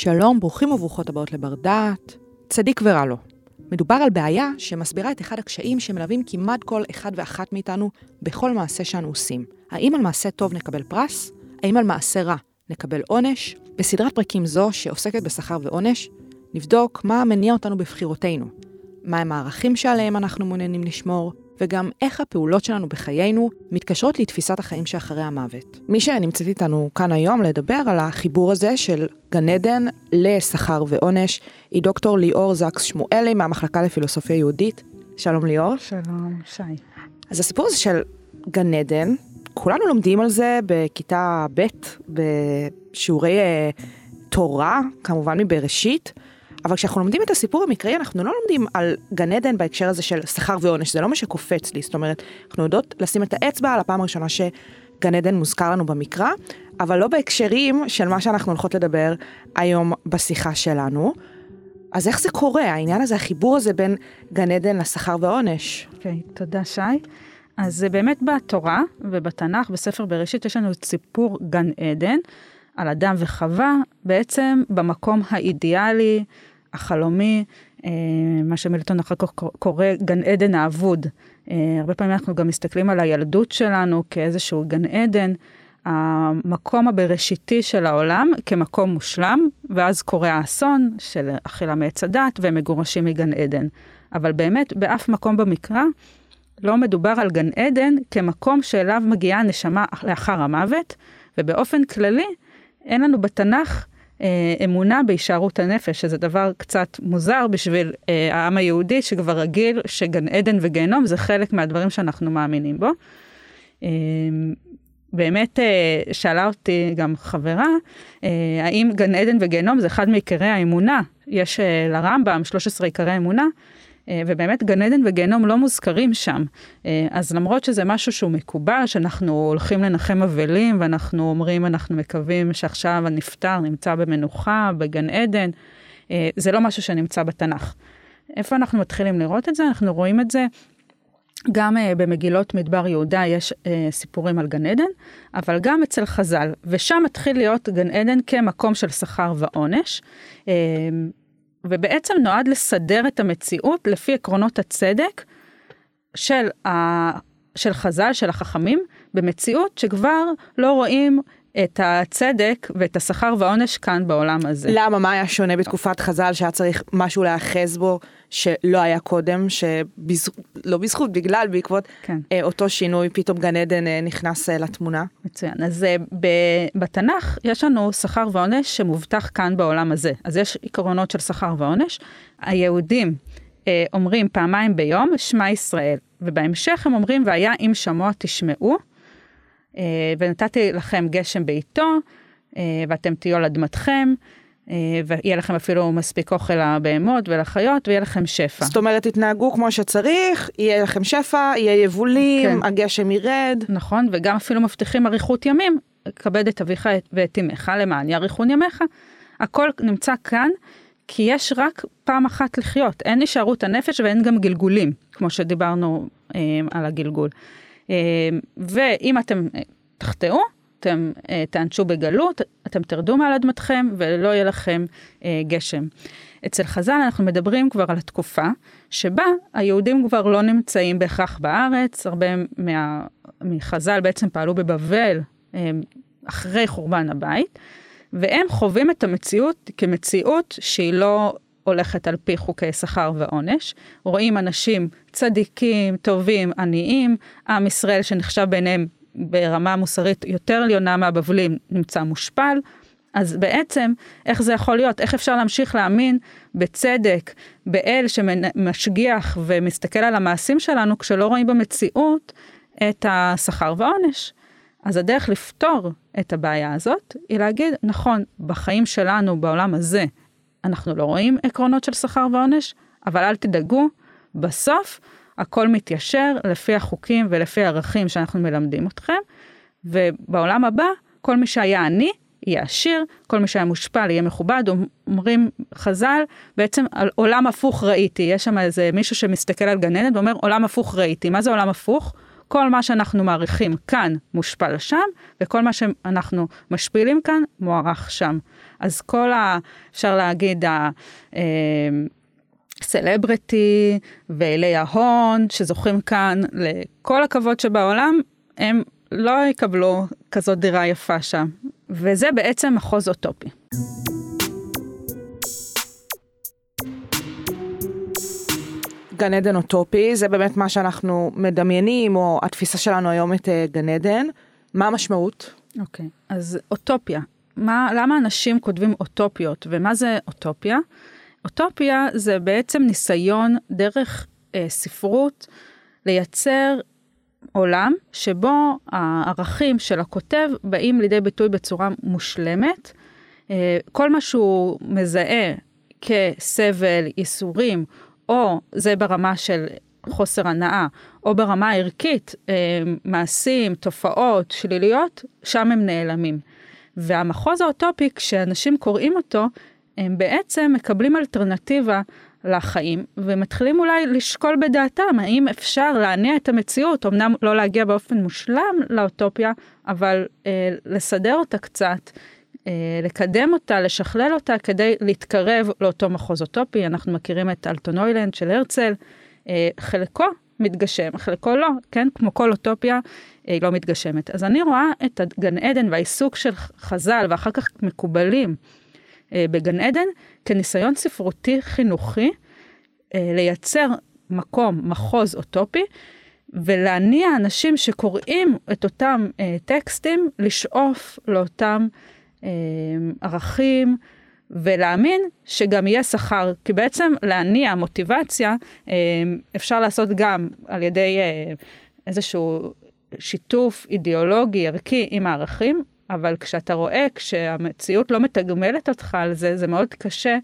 שלום, ברוכים וברוכות הבאות לבר דעת. צדיק ורע לו. מדובר על בעיה שמסבירה את אחד הקשיים שמלווים כמעט כל אחד ואחת מאיתנו בכל מעשה שאנו עושים. האם על מעשה טוב נקבל פרס? האם על מעשה רע נקבל עונש? בסדרת פרקים זו, שעוסקת בשכר ועונש, נבדוק מה מניע אותנו בבחירותינו, מהם הערכים שעליהם אנחנו מעוניינים לשמור, וגם איך הפעולות שלנו בחיינו מתקשרות לתפיסת החיים שאחרי המוות. מי שנמצאת איתנו כאן היום לדבר על החיבור הזה של גן עדן לשכר ועונש, היא דוקטור ליאור זקס שמואלי מהמחלקה לפילוסופיה יהודית. שלום ליאור. שלום, שי. אז הסיפור הזה של גן עדן, כולנו לומדים על זה בכיתה ב' בשיעורי uh, תורה, כמובן מבראשית. אבל כשאנחנו לומדים את הסיפור המקראי, אנחנו לא לומדים על גן עדן בהקשר הזה של שכר ועונש, זה לא מה שקופץ לי, זאת אומרת, אנחנו יודעות לשים את האצבע על הפעם הראשונה שגן עדן מוזכר לנו במקרא, אבל לא בהקשרים של מה שאנחנו הולכות לדבר היום בשיחה שלנו. אז איך זה קורה, העניין הזה, החיבור הזה בין גן עדן לשכר ועונש? אוקיי, okay, תודה שי. אז באמת בתורה ובתנ"ך, בספר בראשית, יש לנו את סיפור גן עדן. על אדם וחווה, בעצם במקום האידיאלי, החלומי, אה, מה שמילטון אחר כך קורא גן עדן האבוד. אה, הרבה פעמים אנחנו גם מסתכלים על הילדות שלנו כאיזשהו גן עדן, המקום הבראשיתי של העולם כמקום מושלם, ואז קורה האסון של אכילה מעץ הדת והם מגורשים מגן עדן. אבל באמת, באף מקום במקרא לא מדובר על גן עדן כמקום שאליו מגיעה הנשמה לאחר המוות, ובאופן כללי, אין לנו בתנ"ך אה, אמונה בהישארות הנפש, שזה דבר קצת מוזר בשביל אה, העם היהודי, שכבר רגיל שגן עדן וגיהנום זה חלק מהדברים שאנחנו מאמינים בו. אה, באמת אה, שאלה אותי גם חברה, אה, האם גן עדן וגיהנום זה אחד מעיקרי האמונה? יש אה, לרמב"ם 13 עיקרי אמונה, ובאמת גן עדן וגיהנום לא מוזכרים שם. אה, אז למרות שזה משהו שהוא מקובל, שאנחנו הולכים לנחם אבלים ואנחנו אומרים, אנחנו מקווים שעכשיו הנפטר נמצא במנוחה, בגן עדן, אה, זה לא משהו שנמצא בתנ"ך. איפה אנחנו מתחילים לראות את זה? אנחנו רואים את זה גם uh, במגילות מדבר יהודה יש uh, סיפורים על גן עדן, אבל גם אצל חז"ל, ושם מתחיל להיות גן עדן כמקום של שכר ועונש. Uh, ובעצם נועד לסדר את המציאות לפי עקרונות הצדק של, ה... של חז"ל, של החכמים, במציאות שכבר לא רואים את הצדק ואת השכר והעונש כאן בעולם הזה. למה? מה היה שונה בתקופת חז"ל שהיה צריך משהו להאחז בו שלא היה קודם, שלא בזכות, בגלל, בעקבות כן. אה, אותו שינוי, פתאום גן עדן אה, נכנס אה, לתמונה? מצוין. אז אה, ב, בתנ"ך יש לנו שכר ועונש שמובטח כאן בעולם הזה. אז יש עקרונות של שכר ועונש. היהודים אה, אומרים פעמיים ביום, שמע ישראל, ובהמשך הם אומרים, והיה אם שמוע תשמעו. אה, ונתתי לכם גשם בעיתו, אה, ואתם תהיו על אדמתכם. אה, ויהיה לכם אפילו מספיק אוכל לבהמות ולחיות, ויהיה לכם שפע. זאת אומרת, תתנהגו כמו שצריך, יהיה לכם שפע, יהיה יבולים, כן. הגשם ירד. נכון, וגם אפילו מבטיחים אריכות ימים, כבד את אביך ואת אמך למען יאריכון ימיך. הכל נמצא כאן, כי יש רק פעם אחת לחיות, אין הישארות הנפש ואין גם גלגולים, כמו שדיברנו אה, על הגלגול. אה, ואם אתם אה, תחטאו, אתם אה, תענשו בגלות, אתם תרדו מעל אדמתכם ולא יהיה לכם גשם. אצל חז"ל אנחנו מדברים כבר על התקופה שבה היהודים כבר לא נמצאים בהכרח בארץ, הרבה מה, מחז"ל בעצם פעלו בבבל אחרי חורבן הבית, והם חווים את המציאות כמציאות שהיא לא הולכת על פי חוקי שכר ועונש. רואים אנשים צדיקים, טובים, עניים, עם ישראל שנחשב ביניהם ברמה מוסרית יותר עליונה מהבבלים נמצא מושפל. אז בעצם, איך זה יכול להיות? איך אפשר להמשיך להאמין בצדק, באל שמשגיח ומסתכל על המעשים שלנו, כשלא רואים במציאות את השכר והעונש? אז הדרך לפתור את הבעיה הזאת, היא להגיד, נכון, בחיים שלנו, בעולם הזה, אנחנו לא רואים עקרונות של שכר ועונש, אבל אל תדאגו, בסוף הכל מתיישר לפי החוקים ולפי הערכים שאנחנו מלמדים אתכם, ובעולם הבא, כל מי שהיה עני, יהיה עשיר, כל מי שהיה מושפל יהיה מכובד, אומרים חז"ל, בעצם על עולם הפוך ראיתי, יש שם איזה מישהו שמסתכל על עדן ואומר עולם הפוך ראיתי, מה זה עולם הפוך? כל מה שאנחנו מעריכים כאן מושפע לשם, וכל מה שאנחנו משפילים כאן מוערך שם. אז כל ה... אפשר להגיד, ה... אה, סלבריטי ואילי ההון שזוכים כאן לכל הכבוד שבעולם, הם לא יקבלו כזאת דירה יפה שם. וזה בעצם מחוז אוטופי. גן עדן אוטופי, זה באמת מה שאנחנו מדמיינים, או התפיסה שלנו היום את uh, גן עדן. מה המשמעות? אוקיי, okay. אז אוטופיה. מה, למה אנשים כותבים אוטופיות, ומה זה אוטופיה? אוטופיה זה בעצם ניסיון דרך אה, ספרות לייצר עולם שבו הערכים של הכותב באים לידי ביטוי בצורה מושלמת. אה, כל מה שהוא מזהה כסבל, ייסורים, או זה ברמה של חוסר הנאה, או ברמה הערכית, אה, מעשים, תופעות שליליות, שם הם נעלמים. והמחוז האוטופי, כשאנשים קוראים אותו, הם בעצם מקבלים אלטרנטיבה לחיים, ומתחילים אולי לשקול בדעתם האם אפשר להניע את המציאות, אמנם לא להגיע באופן מושלם לאוטופיה, אבל אה, לסדר אותה קצת, אה, לקדם אותה, לשכלל אותה כדי להתקרב לאותו מחוז אוטופי. אנחנו מכירים את אלטונוילנד של הרצל, אה, חלקו מתגשם, חלקו לא, כן? כמו כל אוטופיה, אה, היא לא מתגשמת. אז אני רואה את הגן עדן והעיסוק של חז"ל ואחר כך מקובלים אה, בגן עדן כניסיון ספרותי חינוכי אה, לייצר מקום, מחוז אוטופי, ולהניע אנשים שקוראים את אותם אה, טקסטים לשאוף לאותם ערכים, ולהאמין שגם יהיה שכר, כי בעצם להניע מוטיבציה אפשר לעשות גם על ידי איזשהו שיתוף אידיאולוגי ערכי עם הערכים, אבל כשאתה רואה, כשהמציאות לא מתגמלת אותך על זה, זה מאוד קשה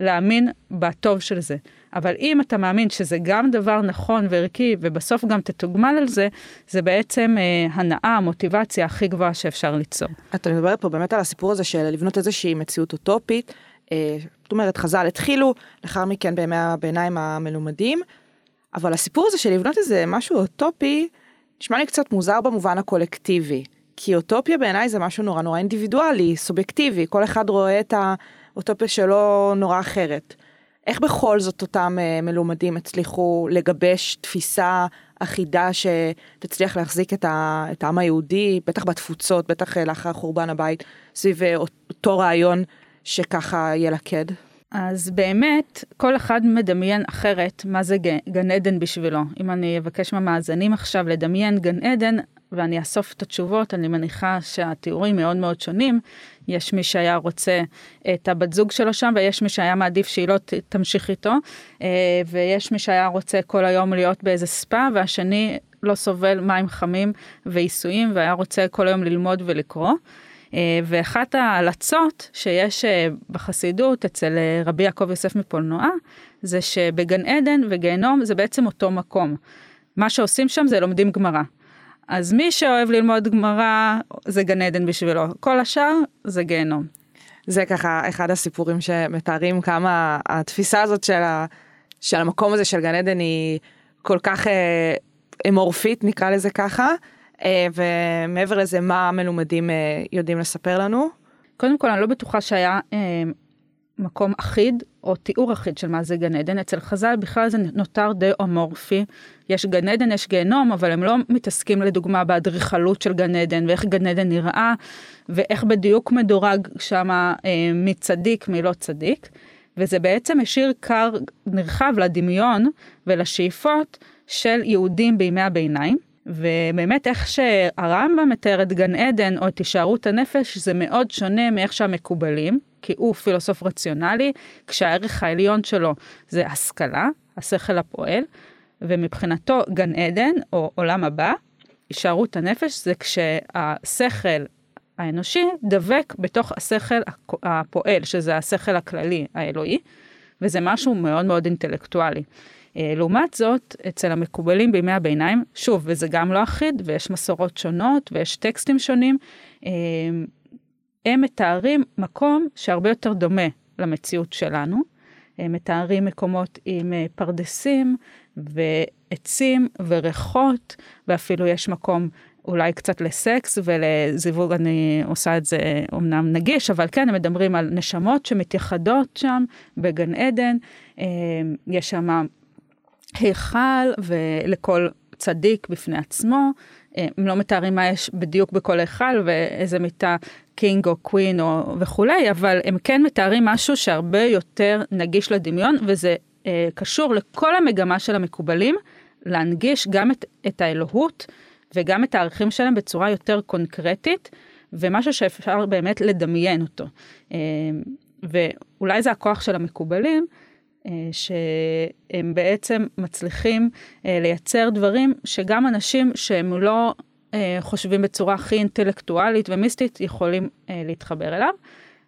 להאמין בטוב של זה. אבל אם אתה מאמין שזה גם דבר נכון וערכי, ובסוף גם תתוגמל על זה, זה בעצם אה, הנאה, המוטיבציה הכי גבוהה שאפשר ליצור. אתה מדברת פה באמת על הסיפור הזה של לבנות איזושהי מציאות אוטופית. אה, זאת אומרת, חז"ל התחילו, לאחר מכן בימי הביניים המלומדים, אבל הסיפור הזה של לבנות איזה משהו אוטופי, נשמע לי קצת מוזר במובן הקולקטיבי. כי אוטופיה בעיניי זה משהו נורא נורא אינדיבידואלי, סובייקטיבי, כל אחד רואה את האוטופיה שלו נורא אחרת. איך בכל זאת אותם uh, מלומדים הצליחו לגבש תפיסה אחידה שתצליח להחזיק את, העם היהודי, בטח בתפוצות, בטח uh, לאחר חורבן הבית, סביב uh, אותו רעיון שככה ילכד? אז באמת, כל אחד מדמיין אחרת מה זה גן עדן בשבילו. אם אני אבקש מהמאזינים עכשיו לדמיין גן עדן, ואני אאסוף את התשובות, אני מניחה שהתיאורים מאוד מאוד שונים. יש מי שהיה רוצה את הבת זוג שלו שם, ויש מי שהיה מעדיף שהיא לא תמשיך איתו, אה, ויש מי שהיה רוצה כל היום להיות באיזה ספא, והשני לא סובל מים חמים ועיסויים, והיה רוצה כל היום ללמוד ולקרוא. אה, ואחת ההלצות שיש אה, בחסידות אצל רבי יעקב יוסף מפולנואה, זה שבגן עדן וגיהנום זה בעצם אותו מקום. מה שעושים שם זה לומדים גמרא. אז מי שאוהב ללמוד גמרא זה גן עדן בשבילו, כל השאר זה גיהנום. זה ככה אחד הסיפורים שמתארים כמה התפיסה הזאת של, ה, של המקום הזה של גן עדן היא כל כך אה, אמורפית נקרא לזה ככה, אה, ומעבר לזה מה המלומדים אה, יודעים לספר לנו. קודם כל אני לא בטוחה שהיה אה, מקום אחיד או תיאור אחיד של מה זה גן עדן. אצל חז"ל בכלל זה נותר די אמורפי. יש גן עדן, יש גיהנום, אבל הם לא מתעסקים לדוגמה באדריכלות של גן עדן ואיך גן עדן נראה ואיך בדיוק מדורג שם אה, מי צדיק, מי לא צדיק. וזה בעצם השאיר כר נרחב לדמיון ולשאיפות של יהודים בימי הביניים. ובאמת איך שהרמב"ם מתאר את גן עדן או את הישארות הנפש זה מאוד שונה מאיך שהמקובלים, כי הוא פילוסוף רציונלי, כשהערך העליון שלו זה השכלה, השכל הפועל, ומבחינתו גן עדן או עולם הבא, הישארות הנפש זה כשהשכל האנושי דבק בתוך השכל הפועל, שזה השכל הכללי האלוהי, וזה משהו מאוד מאוד אינטלקטואלי. אה, לעומת זאת, אצל המקובלים בימי הביניים, שוב, וזה גם לא אחיד, ויש מסורות שונות, ויש טקסטים שונים, אה, הם מתארים מקום שהרבה יותר דומה למציאות שלנו. הם מתארים מקומות עם אה, פרדסים ועצים וריחות, ואפילו יש מקום אולי קצת לסקס ולזיווג אני עושה את זה אומנם נגיש, אבל כן, הם מדברים על נשמות שמתייחדות שם בגן עדן, יש שם היכל ולכל צדיק בפני עצמו, אה, הם לא מתארים מה יש בדיוק בכל היכל ואיזה מיטה קינג או קווין או וכולי, אבל הם כן מתארים משהו שהרבה יותר נגיש לדמיון, וזה אה, קשור לכל המגמה של המקובלים, להנגיש גם את, את האלוהות וגם את הערכים שלהם בצורה יותר קונקרטית, ומשהו שאפשר באמת לדמיין אותו. אה, ואולי זה הכוח של המקובלים, שהם בעצם מצליחים אה, לייצר דברים שגם אנשים שהם לא אה, חושבים בצורה הכי אינטלקטואלית ומיסטית יכולים להתחבר אליו.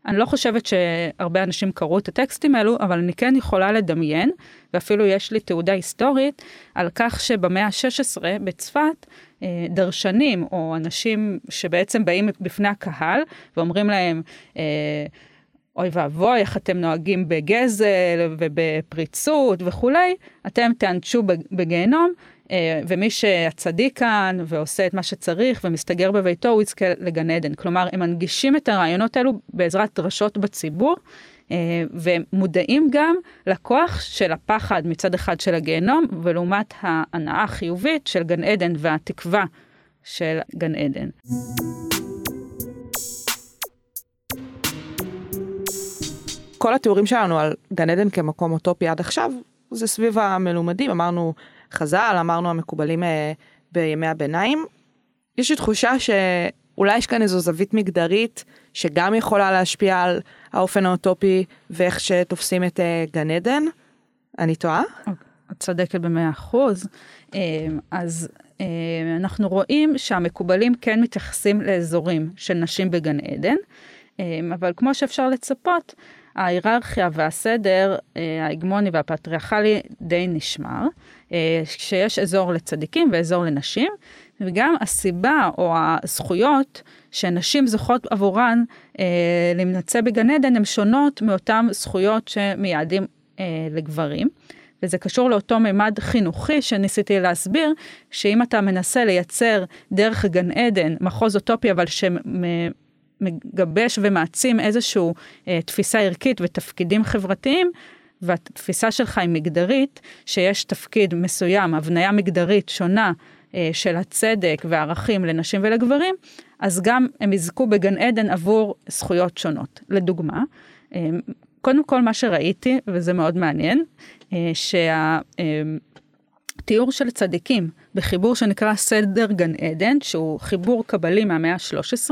אני לא חושבת שהרבה אנשים קראו את הטקסטים האלו, אבל אני כן יכולה לדמיין, ואפילו יש לי תעודה היסטורית, על כך שבמאה ה-16 בצפת, דרשנים או אנשים שבעצם באים בפני הקהל ואומרים להם, אוי ואבוי, איך אתם נוהגים בגזל ובפריצות וכולי, אתם תענשו בגיהנום, אה, ומי שהצדיק כאן ועושה את מה שצריך ומסתגר בביתו, הוא יזכה לגן עדן. כלומר, הם מנגישים את הרעיונות האלו בעזרת דרשות בציבור. אה, ומודעים גם לכוח של הפחד מצד אחד של הגיהנום, ולעומת ההנאה החיובית של גן עדן והתקווה של גן עדן. כל התיאורים שלנו על גן עדן כמקום אוטופי עד עכשיו, זה סביב המלומדים, אמרנו חז"ל, אמרנו המקובלים אה, בימי הביניים. יש לי תחושה שאולי יש כאן איזו זווית מגדרית שגם יכולה להשפיע על האופן האוטופי ואיך שתופסים את אה, גן עדן. אני טועה? את צודקת במאה אחוז. אה, אז אנחנו רואים שהמקובלים כן מתייחסים לאזורים של נשים בגן עדן, אבל כמו שאפשר לצפות, ההיררכיה והסדר אה, ההגמוני והפטריארכלי די נשמר, אה, כשיש אזור לצדיקים ואזור לנשים, וגם הסיבה או הזכויות שנשים זוכות עבורן אה, להימצא בגן עדן הן שונות מאותן זכויות שמייעדים לגברים. וזה קשור לאותו מימד חינוכי שניסיתי להסביר, שאם אתה מנסה לייצר דרך גן עדן, מחוז אוטופי, אבל מגבש ומעצים איזושהי אה, תפיסה ערכית ותפקידים חברתיים, והתפיסה שלך היא מגדרית, שיש תפקיד מסוים, הבניה מגדרית שונה אה, של הצדק והערכים לנשים ולגברים, אז גם הם יזכו בגן עדן עבור זכויות שונות. לדוגמה, אה, קודם כל מה שראיתי, וזה מאוד מעניין, אה, שהתיאור אה, של צדיקים בחיבור שנקרא סדר גן עדן, שהוא חיבור קבלי מהמאה ה-13,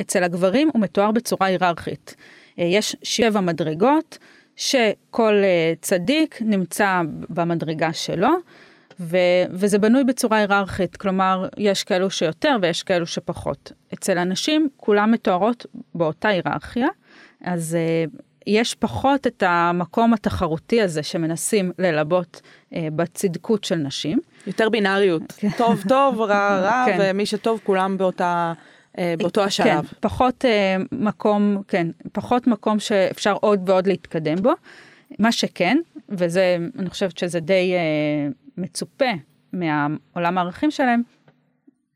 אצל הגברים הוא מתואר בצורה היררכית. אה, יש שבע מדרגות, שכל אה, צדיק נמצא במדרגה שלו, ו- וזה בנוי בצורה היררכית, כלומר, יש כאלו שיותר ויש כאלו שפחות. אצל הנשים כולן מתוארות באותה היררכיה, אז uh, יש פחות את המקום התחרותי הזה שמנסים ללבות uh, בצדקות של נשים. יותר בינאריות, כן. טוב טוב, רע רע, כן. ומי שטוב כולם באותה... אה, באותו כן, השלב. כן, פחות אה, מקום, כן, פחות מקום שאפשר עוד ועוד להתקדם בו. מה שכן, וזה, אני חושבת שזה די אה, מצופה מהעולם הערכים שלהם,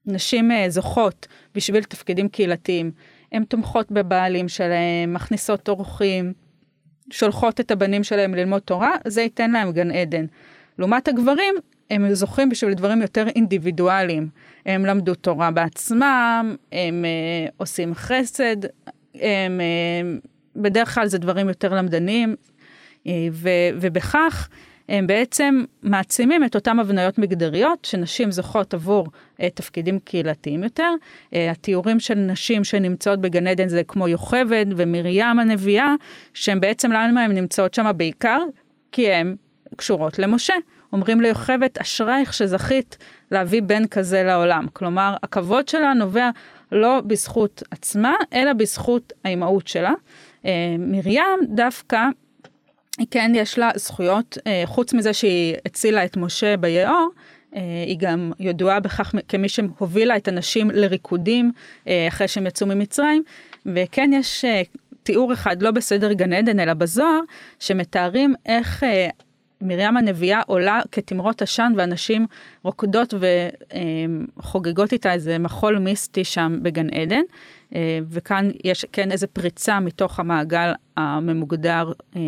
נשים אה, זוכות בשביל תפקידים קהילתיים. הן תומכות בבעלים שלהם, מכניסות אורחים, שולחות את הבנים שלהם ללמוד תורה, זה ייתן להם גן עדן. לעומת הגברים, הם זוכים בשביל דברים יותר אינדיבידואליים. הם למדו תורה בעצמם, הם אה, עושים חסד, הם, אה, בדרך כלל זה דברים יותר למדניים, אה, ו, ובכך הם בעצם מעצימים את אותן הבניות מגדריות שנשים זוכות עבור אה, תפקידים קהילתיים יותר. אה, התיאורים של נשים שנמצאות בגן עדן זה כמו יוכבד ומרים הנביאה, שהן בעצם למה הן נמצאות שם בעיקר? כי הן קשורות למשה. אומרים ליוכבת, אשרייך שזכית להביא בן כזה לעולם. כלומר, הכבוד שלה נובע לא בזכות עצמה, אלא בזכות האימהות שלה. אה, מרים דווקא, כן, יש לה זכויות, אה, חוץ מזה שהיא הצילה את משה ביאור, אה, היא גם ידועה בכך כמי שהובילה את הנשים לריקודים אחרי שהם יצאו ממצרים, וכן יש תיאור אחד, לא בסדר גן עדן, אלא בזוהר, שמתארים איך מרים הנביאה עולה כתמרות עשן ואנשים רוקדות וחוגגות איתה איזה מחול מיסטי שם בגן עדן. אה, וכאן יש כן איזה פריצה מתוך המעגל הממוגדר אה,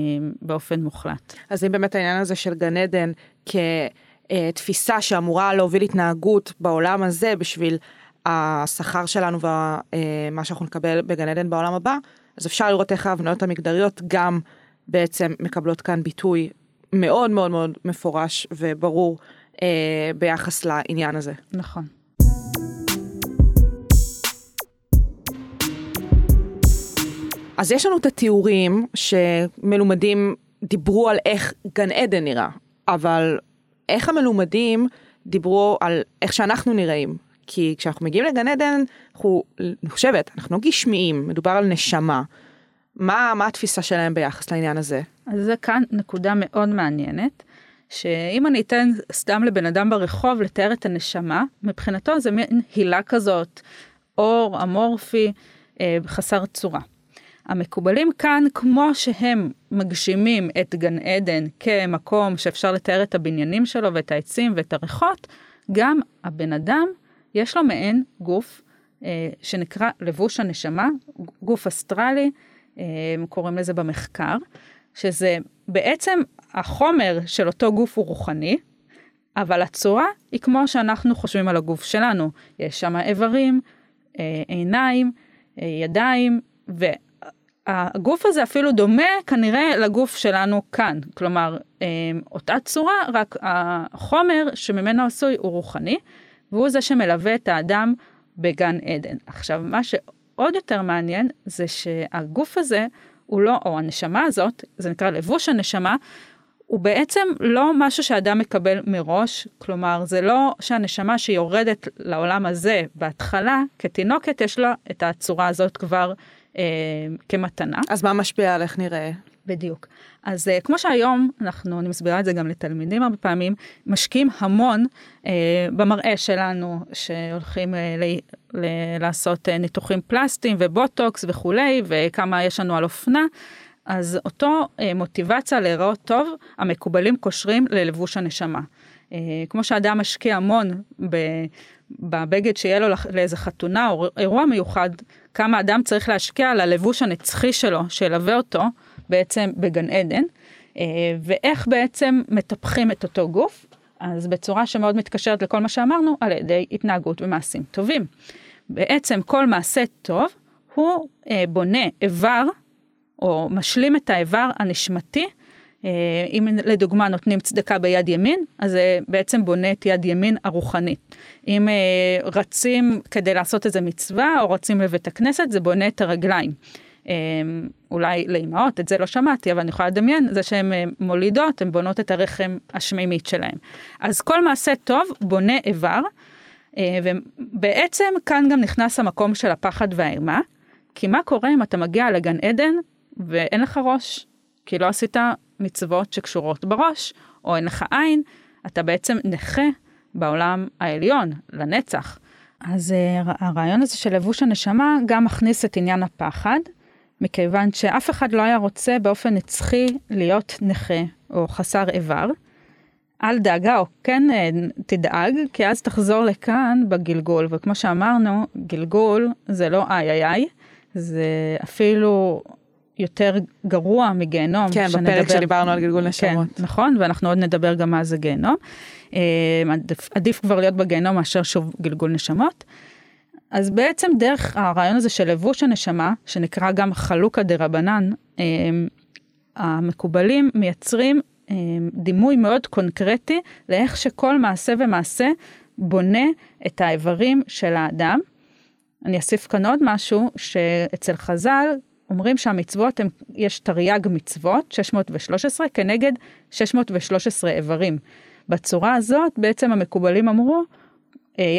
באופן מוחלט. אז אם באמת העניין הזה של גן עדן כתפיסה שאמורה להוביל התנהגות בעולם הזה בשביל השכר שלנו ומה שאנחנו נקבל בגן עדן בעולם הבא, אז אפשר לראות איך ההבניות המגדריות גם בעצם מקבלות כאן ביטוי מאוד מאוד מאוד מפורש וברור אה, ביחס לעניין הזה. נכון. אז יש לנו את התיאורים שמלומדים דיברו על איך גן עדן נראה, אבל איך המלומדים דיברו על איך שאנחנו נראים. כי כשאנחנו מגיעים לגן עדן, אנחנו, אני חושבת, אנחנו לא גשמיים, מדובר על נשמה. מה, מה התפיסה שלהם ביחס לעניין הזה? אז זה כאן נקודה מאוד מעניינת, שאם אני אתן סתם לבן אדם ברחוב לתאר את הנשמה, מבחינתו זה מין הילה כזאת, אור אמורפי, אה, חסר צורה. המקובלים כאן, כמו שהם מגשימים את גן עדן כמקום שאפשר לתאר את הבניינים שלו ואת העצים ואת הריחות, גם הבן אדם, יש לו מעין גוף אה, שנקרא לבוש הנשמה, גוף אסטרלי, אה, קוראים לזה במחקר, שזה בעצם החומר של אותו גוף הוא רוחני, אבל הצורה היא כמו שאנחנו חושבים על הגוף שלנו. יש שם איברים, אה, עיניים, אה, ידיים, ו... הגוף הזה אפילו דומה כנראה לגוף שלנו כאן, כלומר אה, אותה צורה, רק החומר שממנו עשוי הוא רוחני, והוא זה שמלווה את האדם בגן עדן. עכשיו, מה שעוד יותר מעניין זה שהגוף הזה הוא לא, או הנשמה הזאת, זה נקרא לבוש הנשמה, הוא בעצם לא משהו שאדם מקבל מראש, כלומר זה לא שהנשמה שיורדת לעולם הזה בהתחלה, כתינוקת יש לה את הצורה הזאת כבר אה, כמתנה. אז מה משפיע על איך נראה? בדיוק. אז uh, כמו שהיום, אנחנו, אני מסבירה את זה גם לתלמידים הרבה פעמים, משקיעים המון uh, במראה שלנו, שהולכים uh, ל, ל, לעשות uh, ניתוחים פלסטיים ובוטוקס וכולי, וכמה יש לנו על אופנה. אז אותו uh, מוטיבציה להיראות טוב, המקובלים קושרים ללבוש הנשמה. Uh, כמו שאדם משקיע המון ב, בבגד שיהיה לו לאיזה חתונה או אירוע מיוחד, כמה אדם צריך להשקיע על הלבוש הנצחי שלו, שילווה אותו בעצם בגן עדן, אה, ואיך בעצם מטפחים את אותו גוף, אז בצורה שמאוד מתקשרת לכל מה שאמרנו, על ידי התנהגות ומעשים טובים. בעצם כל מעשה טוב הוא אה, בונה איבר, או משלים את האיבר הנשמתי אה, אם לדוגמה נותנים צדקה ביד ימין, אז זה בעצם בונה את יד ימין הרוחנית. אם רצים כדי לעשות איזה מצווה, או רצים לבית הכנסת, זה בונה את הרגליים. אה, אולי לאימהות, את זה לא שמעתי, אבל אני יכולה לדמיין, זה שהן מולידות, הן בונות את הרחם השמימית שלהן. אז כל מעשה טוב בונה איבר, ובעצם כאן גם נכנס המקום של הפחד והאימה, כי מה קורה אם אתה מגיע לגן עדן ואין לך ראש? כי לא עשית מצוות שקשורות בראש, או אין לך עין, אתה בעצם נכה בעולם העליון, לנצח. אז uh, הרעיון הזה של לבוש הנשמה גם מכניס את עניין הפחד, מכיוון שאף אחד לא היה רוצה באופן נצחי להיות נכה או חסר איבר. אל דאגה, או כן אה, תדאג, כי אז תחזור לכאן בגלגול, וכמו שאמרנו, גלגול זה לא איי איי איי, זה אפילו יותר גרוע מגיהנום. כן, שנדבר... בפרק שדיברנו על גלגול נשמות. כן, נכון, ואנחנו עוד נדבר גם מה זה גיהנום. אה, עדיף, עדיף כבר להיות בגיהנום מאשר שוב גלגול נשמות. אז בעצם דרך הרעיון הזה של לבוש הנשמה, שנקרא גם חלוקה דה רבנן, אה, המקובלים מייצרים אה, דימוי מאוד קונקרטי לאיך שכל מעשה ומעשה בונה את האיברים של האדם. אני אוסיף כאן עוד משהו, שאצל חז"ל אומרים שהמצוות, הם, יש תרי"ג מצוות, 613, כנגד 613 איברים. בצורה הזאת בעצם המקובלים אמרו,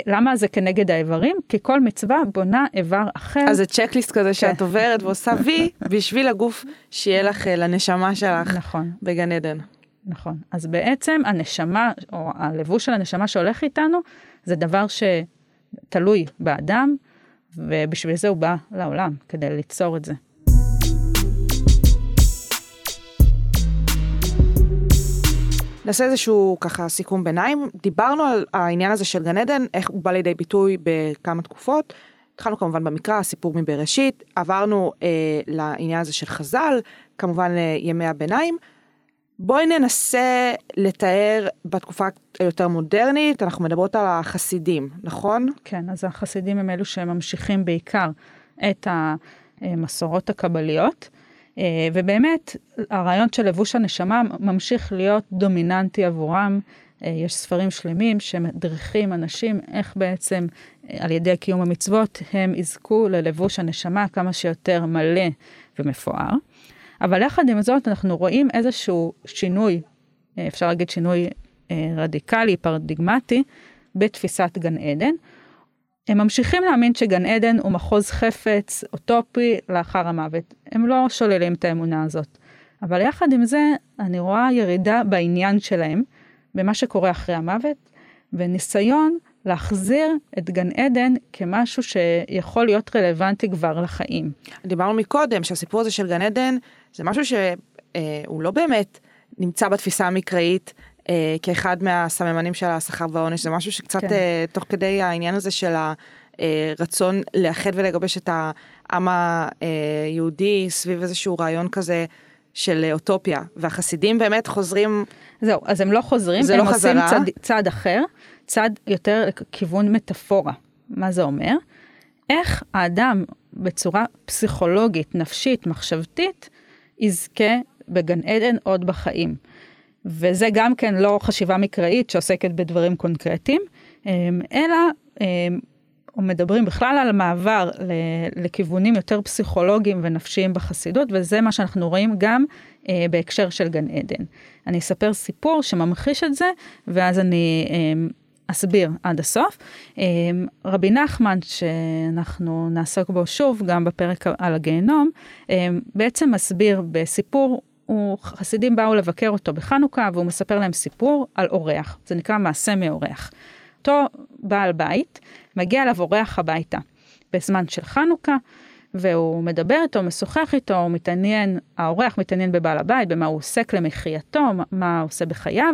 למה זה כנגד האיברים? כי כל מצווה בונה איבר אחר. אז זה צ'קליסט כזה שאת כן. עוברת ועושה וי בשביל הגוף שיהיה לך אה, לנשמה שלך נכון. בגן עדן. נכון. אז בעצם הנשמה, או הלבוש של הנשמה שהולך איתנו, זה דבר שתלוי באדם, ובשביל זה הוא בא לעולם, כדי ליצור את זה. נעשה איזשהו ככה סיכום ביניים. דיברנו על העניין הזה של גן עדן, איך הוא בא לידי ביטוי בכמה תקופות. התחלנו כמובן במקרא, הסיפור מבראשית, עברנו אה, לעניין הזה של חז"ל, כמובן לימי הביניים. בואי ננסה לתאר בתקופה היותר מודרנית, אנחנו מדברות על החסידים, נכון? כן, אז החסידים הם אלו שממשיכים בעיקר את המסורות הקבליות. אה, ובאמת, הרעיון של לבוש הנשמה ממשיך להיות דומיננטי עבורם. אה, יש ספרים שלמים שמדריכים אנשים איך בעצם אה, על ידי קיום המצוות הם יזכו ללבוש הנשמה כמה שיותר מלא ומפואר. אבל יחד עם זאת אנחנו רואים איזשהו שינוי, אפשר להגיד שינוי רדיקלי, פרדיגמטי, בתפיסת גן עדן. הם ממשיכים להאמין שגן עדן הוא מחוז חפץ אוטופי לאחר המוות. הם לא שוללים את האמונה הזאת. אבל יחד עם זה, אני רואה ירידה בעניין שלהם, במה שקורה אחרי המוות, וניסיון להחזיר את גן עדן כמשהו שיכול להיות רלוונטי כבר לחיים. דיברנו מקודם שהסיפור הזה של גן עדן זה משהו שהוא לא באמת נמצא בתפיסה המקראית אה, כאחד מהסממנים של השכר והעונש, זה משהו שקצת כן. אה, תוך כדי העניין הזה של הרצון אה, לאחד ולגבש את העם היהודי סביב איזשהו רעיון כזה של אוטופיה, והחסידים באמת חוזרים... זהו, אז הם לא חוזרים, הם לא עושים צד, צד אחר, צד יותר לכיוון מטאפורה. מה זה אומר? איך האדם בצורה פסיכולוגית, נפשית, מחשבתית, יזכה בגן עדן עוד בחיים. וזה גם כן לא חשיבה מקראית שעוסקת בדברים קונקרטיים, אמ, אלא אמ, מדברים בכלל על מעבר לכיוונים יותר פסיכולוגיים ונפשיים בחסידות, וזה מה שאנחנו רואים גם אה, בהקשר של גן עדן. אני אספר סיפור שממחיש את זה, ואז אני אמ, אסביר עד הסוף. רבי נחמן, שאנחנו נעסוק בו שוב, גם בפרק על הגיהנום, בעצם מסביר בסיפור הוא, חסידים באו לבקר אותו בחנוכה והוא מספר להם סיפור על אורח, זה נקרא מעשה מאורח. אותו בעל בית, מגיע אליו אורח הביתה בזמן של חנוכה, והוא מדבר איתו, משוחח איתו, הוא מתעניין, האורח מתעניין בבעל הבית, במה הוא עוסק למחייתו, מה הוא עושה בחייו,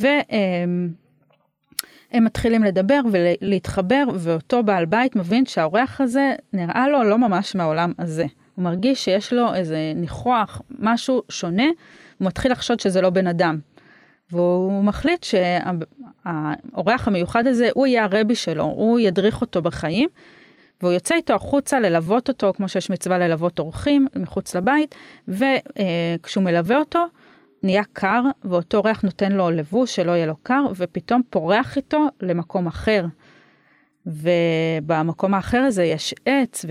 והם מתחילים לדבר ולהתחבר, ואותו בעל בית מבין שהאורח הזה נראה לו לא ממש מהעולם הזה. הוא מרגיש שיש לו איזה ניחוח, משהו שונה, הוא מתחיל לחשוד שזה לא בן אדם. והוא מחליט שהאורח המיוחד הזה, הוא יהיה הרבי שלו, הוא ידריך אותו בחיים, והוא יוצא איתו החוצה ללוות אותו, כמו שיש מצווה ללוות אורחים מחוץ לבית, וכשהוא מלווה אותו, נהיה קר, ואותו אורח נותן לו לבוש שלא יהיה לו קר, ופתאום פורח איתו למקום אחר. ובמקום האחר הזה יש עץ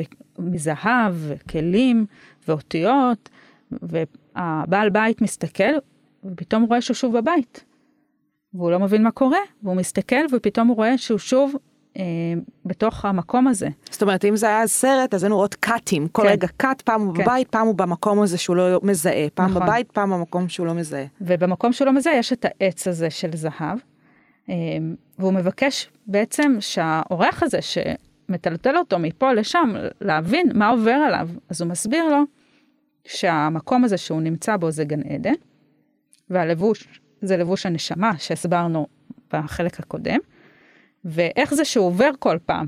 מזהב, וכלים, ואותיות, והבעל בית מסתכל, ופתאום רואה שהוא שוב בבית. והוא לא מבין מה קורה, והוא מסתכל, ופתאום הוא רואה שהוא שוב אה, בתוך המקום הזה. זאת אומרת, אם זה היה סרט, אז היינו רואות קאטים. כל כן. רגע קאט, פעם הוא כן. בבית, פעם הוא במקום הזה שהוא לא מזהה. פעם נכון. בבית, פעם במקום שהוא לא מזהה. ובמקום שהוא לא מזהה יש את העץ הזה של זהב. אה, והוא מבקש בעצם שהאורח הזה, מטלטל אותו מפה לשם, להבין מה עובר עליו. אז הוא מסביר לו שהמקום הזה שהוא נמצא בו זה גן עדן, והלבוש זה לבוש הנשמה שהסברנו בחלק הקודם, ואיך זה שהוא עובר כל פעם.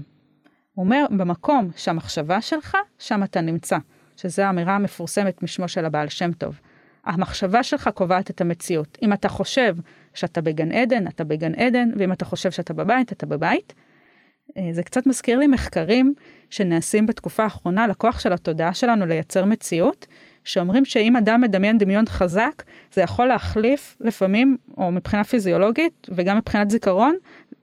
הוא אומר, במקום שהמחשבה שלך, שם אתה נמצא, שזו האמירה המפורסמת משמו של הבעל שם טוב. המחשבה שלך קובעת את המציאות. אם אתה חושב שאתה בגן עדן, אתה בגן עדן, ואם אתה חושב שאתה בבית, אתה בבית. אה, זה קצת מזכיר לי מחקרים שנעשים בתקופה האחרונה לכוח של התודעה שלנו לייצר מציאות, שאומרים שאם אדם מדמיין דמיון חזק, זה יכול להחליף לפעמים, או מבחינה פיזיולוגית וגם מבחינת זיכרון,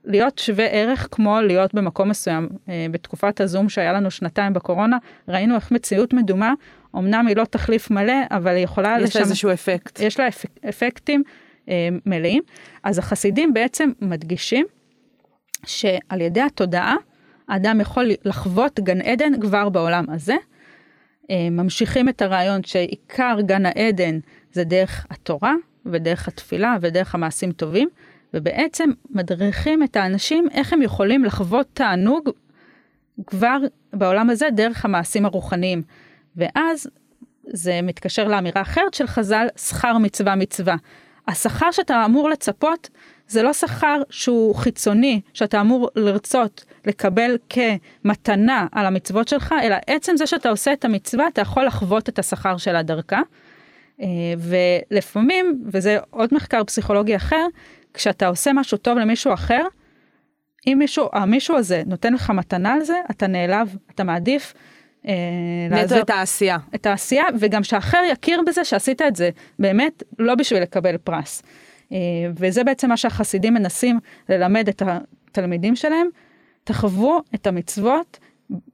להיות שווה ערך כמו להיות במקום מסוים. אה, בתקופת הזום שהיה לנו שנתיים בקורונה, ראינו איך מציאות מדומה, אמנם היא לא תחליף מלא, אבל היא יכולה... יש לה איזשהו אפקט. יש לה אפק, אפקטים אה, מלאים. אז החסידים בעצם מדגישים שעל ידי התודעה, האדם יכול לחוות גן עדן כבר בעולם הזה. אה, ממשיכים את הרעיון שעיקר גן העדן זה דרך התורה ודרך התפילה ודרך המעשים טובים, ובעצם מדריכים את האנשים איך הם יכולים לחוות תענוג כבר בעולם הזה דרך המעשים הרוחניים. ואז זה מתקשר לאמירה אחרת של חז"ל, שכר מצווה מצווה. השכר שאתה אמור לצפות זה לא שכר שהוא חיצוני, שאתה אמור לרצות לקבל כמתנה על המצוות שלך, אלא עצם זה שאתה עושה את המצווה, אתה יכול לחוות את השכר שלה דרכה. אה, ולפעמים, וזה עוד מחקר פסיכולוגי אחר, כשאתה עושה משהו טוב למישהו אחר, אם מישהו, המישהו הזה נותן לך מתנה על זה, אתה נעלב, אתה מעדיף. אה, נטו את העשייה. את העשייה, וגם שאחר יכיר בזה שעשית את זה באמת לא בשביל לקבל פרס. אה, וזה בעצם מה שהחסידים מנסים ללמד את התלמידים שלהם, תחוו את המצוות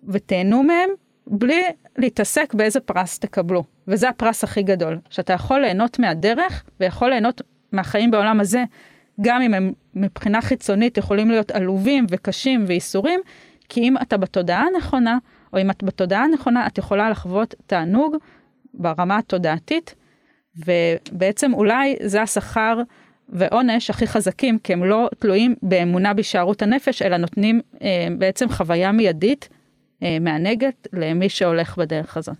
ותהנו מהם בלי להתעסק באיזה פרס תקבלו. וזה הפרס הכי גדול, שאתה יכול ליהנות מהדרך ויכול ליהנות מהחיים בעולם הזה, גם אם הם מבחינה חיצונית יכולים להיות עלובים וקשים וייסורים, כי אם אתה בתודעה הנכונה, או אם את בתודעה הנכונה, את יכולה לחוות תענוג ברמה התודעתית, ובעצם אולי זה השכר ועונש הכי חזקים, כי הם לא תלויים באמונה בהישארות הנפש, אלא נותנים אה, בעצם חוויה מיידית אה, מענגת למי שהולך בדרך הזאת.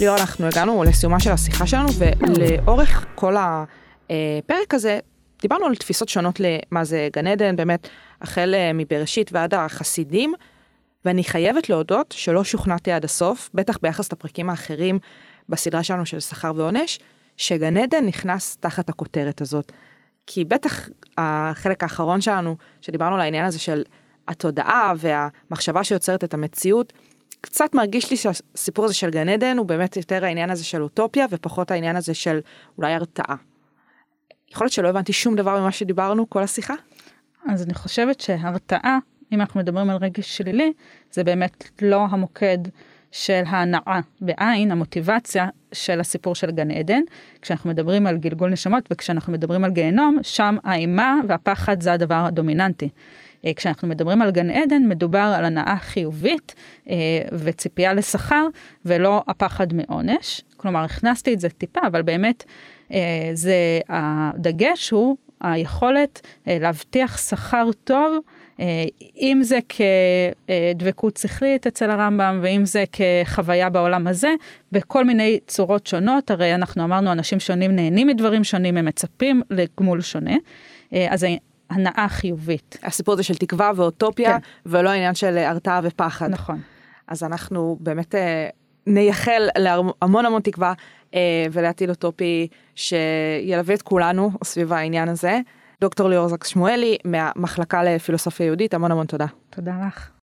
ליאור, אנחנו הגענו לסיומה של השיחה שלנו, ולאורך כל הפרק הזה, דיברנו על תפיסות שונות למה זה גן עדן, באמת, החל אה, מבראשית ועד החסידים, ואני חייבת להודות שלא שוכנעתי עד הסוף, בטח ביחס לפרקים האחרים בסדרה שלנו של שכר ועונש, שגן עדן נכנס תחת הכותרת הזאת. כי בטח החלק האחרון שלנו, שדיברנו על העניין הזה של התודעה והמחשבה שיוצרת את המציאות, קצת מרגיש לי שהסיפור הזה של גן עדן הוא באמת יותר העניין הזה של אוטופיה ופחות העניין הזה של אולי הרתעה. יכול להיות שלא הבנתי שום דבר ממה שדיברנו כל השיחה? אז אני חושבת שהרתעה, אם אנחנו מדברים על רגש שלילי, זה באמת לא המוקד של ההנאה בעין, המוטיבציה של הסיפור של גן עדן. כשאנחנו מדברים על גלגול נשמות וכשאנחנו מדברים על גיהנום, שם האימה והפחד זה הדבר הדומיננטי. אה, כשאנחנו מדברים על גן עדן, מדובר על הנאה חיובית אה, וציפייה לשכר, ולא הפחד מעונש. כלומר, הכנסתי את זה טיפה, אבל באמת, אה, זה, הדגש הוא היכולת להבטיח שכר טוב. אם זה כדבקות שכלית אצל הרמב"ם ואם זה כחוויה בעולם הזה בכל מיני צורות שונות הרי אנחנו אמרנו אנשים שונים נהנים מדברים שונים הם מצפים לגמול שונה. אז הנאה חיובית. הסיפור הזה של תקווה ואוטופיה, כן. ולא העניין של הרתעה ופחד. נכון. אז אנחנו באמת אה, נייחל להמון המון תקווה אה, ולעתיד אוטופי שילווה את כולנו סביב העניין הזה. דוקטור ליאור זקס שמואלי מהמחלקה לפילוסופיה יהודית, המון המון תודה. תודה לך.